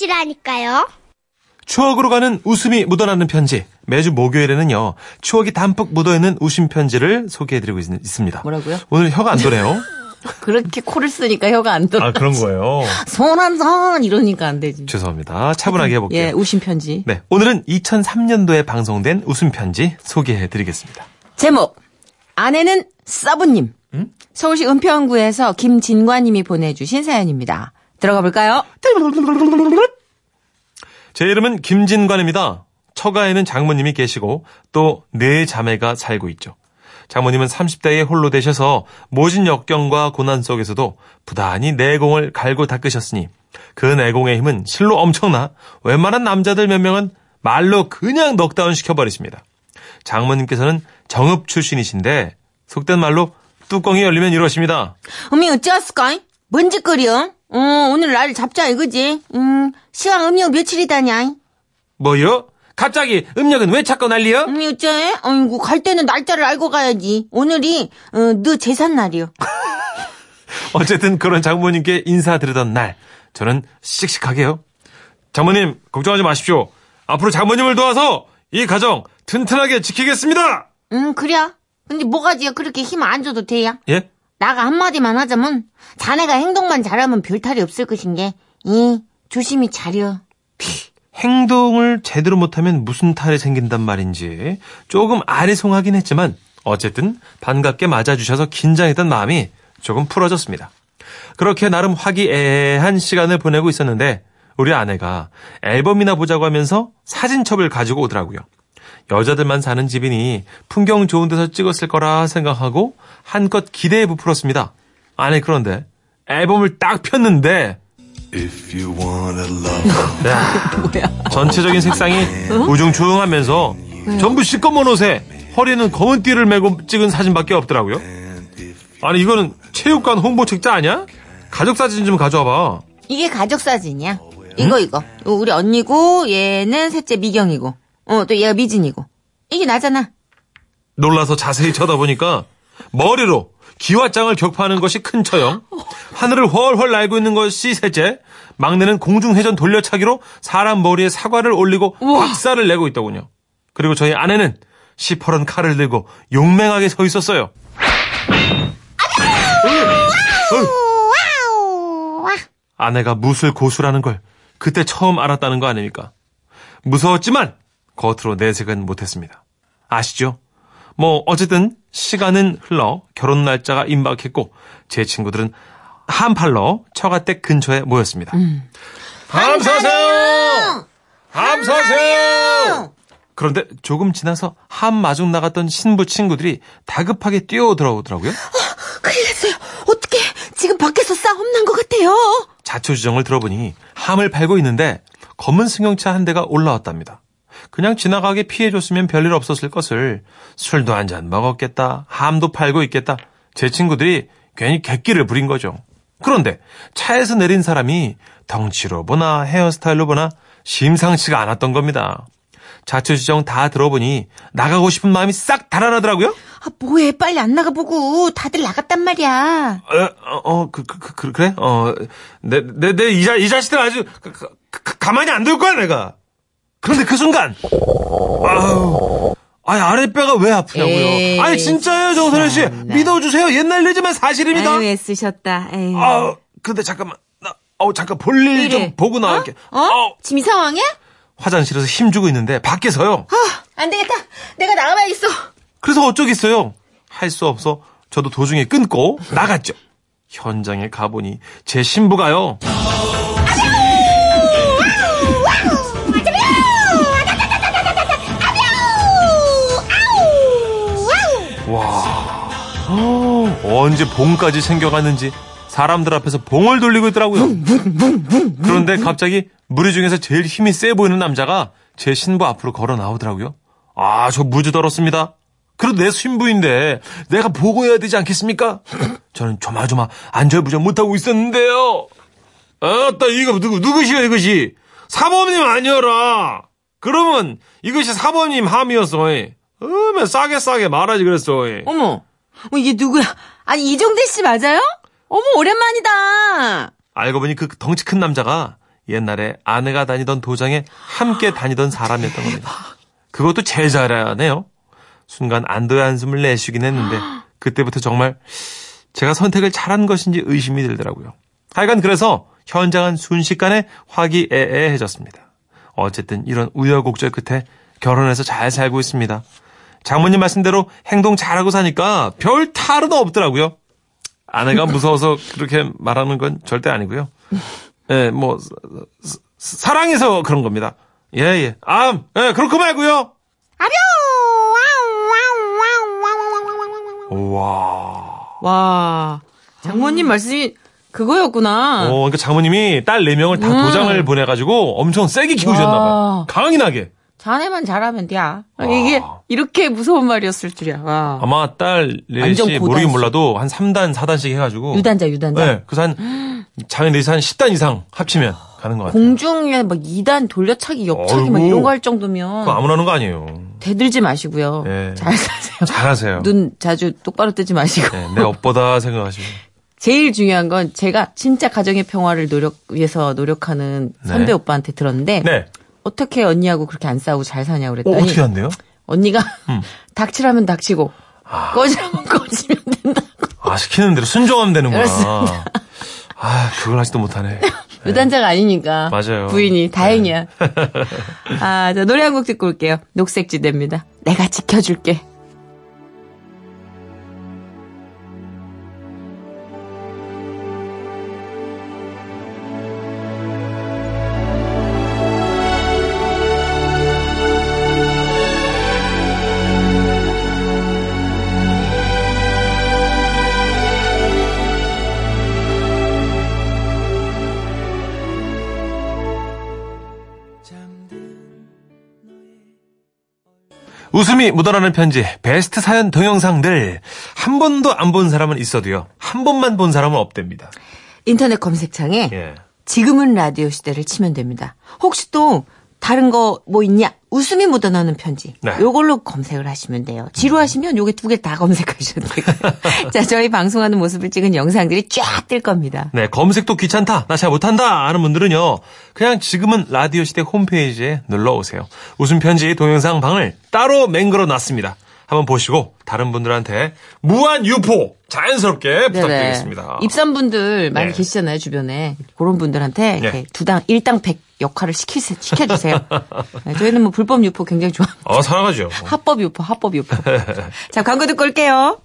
것이라니까요. 추억으로 가는 웃음이 묻어나는 편지. 매주 목요일에는요, 추억이 담뿍 묻어있는 웃음 편지를 소개해드리고 있, 습니다 뭐라고요? 오늘 혀가 안 도네요. 그렇게 코를 쓰니까 혀가 안 돌아. 아, 그런 거예요. 손한선 이러니까 안 되지. 죄송합니다. 차분하게 해볼게요. 예, 우신 편지. 네, 오늘은 2003년도에 방송된 웃음 편지 소개해드리겠습니다. 제목 아내는 서브님. 서울시 은평구에서 김진관님이 보내주신 사연입니다. 들어가 볼까요? 제 이름은 김진관입니다. 처가에는 장모님이 계시고 또 네 자매가 살고 있죠. 장모님은 30대에 홀로 되셔서 모진 역경과 고난 속에서도 부단히 내공을 갈고 닦으셨으니 그 내공의 힘은 실로 엄청나 웬만한 남자들 몇 명은 말로 그냥 넉다운 시켜버리십니다. 장모님께서는 정읍 출신이신데 속된 말로 뚜껑이 열리면 이러십니다. 어미 어찌왔을까? 뭔 짓거리여? 어, 오늘 날 잡자 이거지? 음, 시간 음력 며칠이다냐? 뭐요? 갑자기 음력은 왜 찾고 난리여? 어미 어째? 아이고, 갈 때는 날짜를 알고 가야지. 오늘이, 어, 너 제삿날이요. 어쨌든 그런 장모님께 인사드리던 날 저는 씩씩하게요. 장모님 걱정하지 마십시오. 앞으로 장모님을 도와서 이 가정 튼튼하게 지키겠습니다. 응, 그래. 근데 뭐가지야 그렇게 힘 안 줘도 돼야? 예? 나가 한마디만 하자면, 자네가 행동만 잘하면 별 탈이 없을 것인 게, 이, 조심히 자려. 행동을 제대로 못하면 무슨 탈이 생긴단 말인지 조금 아리송하긴 했지만 어쨌든 반갑게 맞아주셔서 긴장했던 마음이 조금 풀어졌습니다. 그렇게 나름 화기애애한 시간을 보내고 있었는데 우리 아내가 앨범이나 보자고 하면서 사진첩을 가지고 오더라고요. 여자들만 사는 집이니 풍경 좋은 데서 찍었을 거라 생각하고 한껏 기대에 부풀었습니다. 아니 그런데 앨범을 딱 폈는데 If you wanna love 야, 전체적인 색상이 우중충하면서 전부 시꺼먼 옷에 허리는 검은 띠를 메고 찍은 사진밖에 없더라고요. 아니 이거는 체육관 홍보 책자 아니야? 가족 사진 좀 가져와봐. 이게 가족 사진이야. 이거, 이거. 이거 우리 언니고, 얘는 셋째 미경이고, 어, 또 얘가 미진이고. 이게 나잖아. 놀라서 자세히 쳐다보니까 머리로 기와장을 격파하는 것이 큰 처형, 하늘을 훨훨 날고 있는 것이 셋째, 막내는 공중회전 돌려차기로 사람 머리에 사과를 올리고 박살을 내고 있더군요. 그리고 저희 아내는 시퍼런 칼을 들고 용맹하게 서 있었어요. 아내가 무술 고수라는 걸 그때 처음 알았다는 거 아닙니까? 무서웠지만 겉으로 내색은 못했습니다. 아시죠? 뭐 어쨌든 시간은 흘러 결혼 날짜가 임박했고 제 친구들은 한팔로 처가댁 근처에 모였습니다. 함사세요! 함사세요! 그런데 조금 지나서 한마중 나갔던 신부 친구들이 다급하게 뛰어들어오더라고요. 큰일 났어요. 어떻게 지금 밖에서 싸움 난 것 같아요. 자초지정을 들어보니 함을 팔고 있는데 검은 승용차 한 대가 올라왔답니다. 그냥 지나가게 피해줬으면 별일 없었을 것을 술도 한 잔 먹었겠다, 함도 팔고 있겠다. 제 친구들이 괜히 객기를 부린 거죠. 그런데 차에서 내린 사람이 덩치로 보나 헤어스타일로 보나 심상치가 않았던 겁니다. 자초지정 다 들어보니 나가고 싶은 마음이 싹 달아나더라고요. 아, 뭐해. 빨리 안 나가보고. 다들 나갔단 말이야. 어, 어, 그, 그, 그, 그 래? 어, 내, 내, 내, 이, 자, 이 자식들 아주, 가, 가, 가- 가만히 안 둘 거야, 내가. 그런데 그 순간, 아우, 아니, 아랫배가 왜 아프냐고요. 에이, 아니, 진짜예요, 정선혜 씨. 참나. 믿어주세요. 옛날 일이지만 사실입니다. 아유, 애쓰셨다. 에이. 아, 근데 잠깐만. 나, 어 잠깐 볼일 좀 이래. 보고 나갈게. 어? 어, 지금 이 상황이야? 화장실에서 힘 주고 있는데, 밖에서요. 아, 안 되겠다. 내가 나가봐야겠어. 그래서 어쩌겠어요. 할 수 없어 저도 도중에 끊고 나갔죠. 현장에 가보니 제 신부가요. 언제 봉까지 챙겨갔는지 사람들 앞에서 봉을 돌리고 있더라고요. 그런데 갑자기 무리 중에서 제일 힘이 세 보이는 남자가 제 신부 앞으로 걸어 나오더라고요. 아, 저 무지 더럽습니다. 그래도 내 신부인데 내가 보고해야 되지 않겠습니까? 저는 조마조마 안절부절 못하고 있었는데요. 아따 이거 누구 누구시여 이것이 사범님 아니어라. 그러면 이것이 사범님 함이었어. 어메 싸게 싸게 말하지 그랬어. 어머, 어, 이게 누구야? 아니, 이종대 씨 맞아요? 어머, 오랜만이다. 알고 보니 그 덩치 큰 남자가 옛날에 아내가 다니던 도장에 함께 다니던 사람이었던 겁니다. 그것도 제자라네요. 순간 안도의 한숨을 내쉬긴 했는데 그때부터 정말 제가 선택을 잘한 것인지 의심이 들더라고요. 하여간 그래서 현장은 순식간에 화기애애해졌습니다. 어쨌든 이런 우여곡절 끝에 결혼해서 잘 살고 있습니다. 장모님 말씀대로 행동 잘하고 사니까 별 탈은 없더라고요. 아내가 무서워서 그렇게 말하는 건 절대 아니고요. 예, 뭐 사- 사랑해서 그런 겁니다. 예, 예. 아, 예, 그렇고 말고요. 와. 와, 장모님 말씀이 그거였구나. 어, 그러니까 장모님이 딸 4명을 다 음. 도장을 보내가지고 엄청 세게 키우셨나봐요. 와. 강인하게. 자네만 잘하면 돼. 이게 이렇게 무서운 말이었을 줄이야. 와. 아마 딸 고단수. 모르긴 몰라도 한 3단, 4단씩 해가지고. 유단자, 유단자. 네, 그래서 한, 자네 넷이 한 10단 이상 합치면 가는 것 같아요. 공중에 막 2단 돌려차기, 옆차기 막 어이구. 이런 거 할 정도면 그거 아무나 하는 거 아니에요. 대들지 마시고요. 네. 잘 사세요. 잘하세요. 눈 자주 똑바로 뜨지 마시고. 네, 내 업보다 생각하시고. 제일 중요한 건 제가 진짜 가정의 평화를 노력 위해서 노력하는 네. 선배 오빠한테 들었는데 네. 어떻게 언니하고 그렇게 안 싸우고 잘 사냐고 어, 그랬더니 어 떻게 한대요? 언니가 음. 닥치라면 닥치고 꺼지라면 꺼지면 된다. 아, 시키는 대로 순종하면 되는구나. 그렇습니다. 아, 그걸 하지도 못하네. 유단자가 아니니까 맞아요. 부인이 다행이야. 아, 자 노래 한 곡 듣고 올게요. 녹색지대입니다. 내가 지켜줄게. 웃음이 묻어나는 편지, 베스트 사연 동영상들. 한 번도 안 본 사람은 있어도요. 한 번만 본 사람은 없답니다. 인터넷 검색창에 예. 지금은 라디오 시대를 치면 됩니다. 혹시 또 다른 거 뭐 있냐? 웃음이 묻어나는 편지. 네. 요걸로 검색을 하시면 돼요. 지루하시면 요게 두 개 다 검색하셔도 되고요. 자, 저희 방송하는 모습을 찍은 영상들이 쫙 뜰 겁니다. 네, 검색도 귀찮다, 나 잘 못한다 하는 분들은요, 그냥 지금은 라디오 시대 홈페이지에 눌러 오세요. 웃음 편지 동영상 방을 따로 맹글어 놨습니다. 한번 보시고 다른 분들한테 무한 유포 자연스럽게 부탁드리겠습니다. 입산분들 많이 네. 계시잖아요, 주변에. 그런 분들한테 네. 두당, 일당 백 역할을 시키, 시켜주세요. 네, 저희는 뭐 불법 유포 굉장히 좋아합니다. 어, 사랑하죠. 합법 유포, 합법 유포. 자, 광고 듣고 올게요.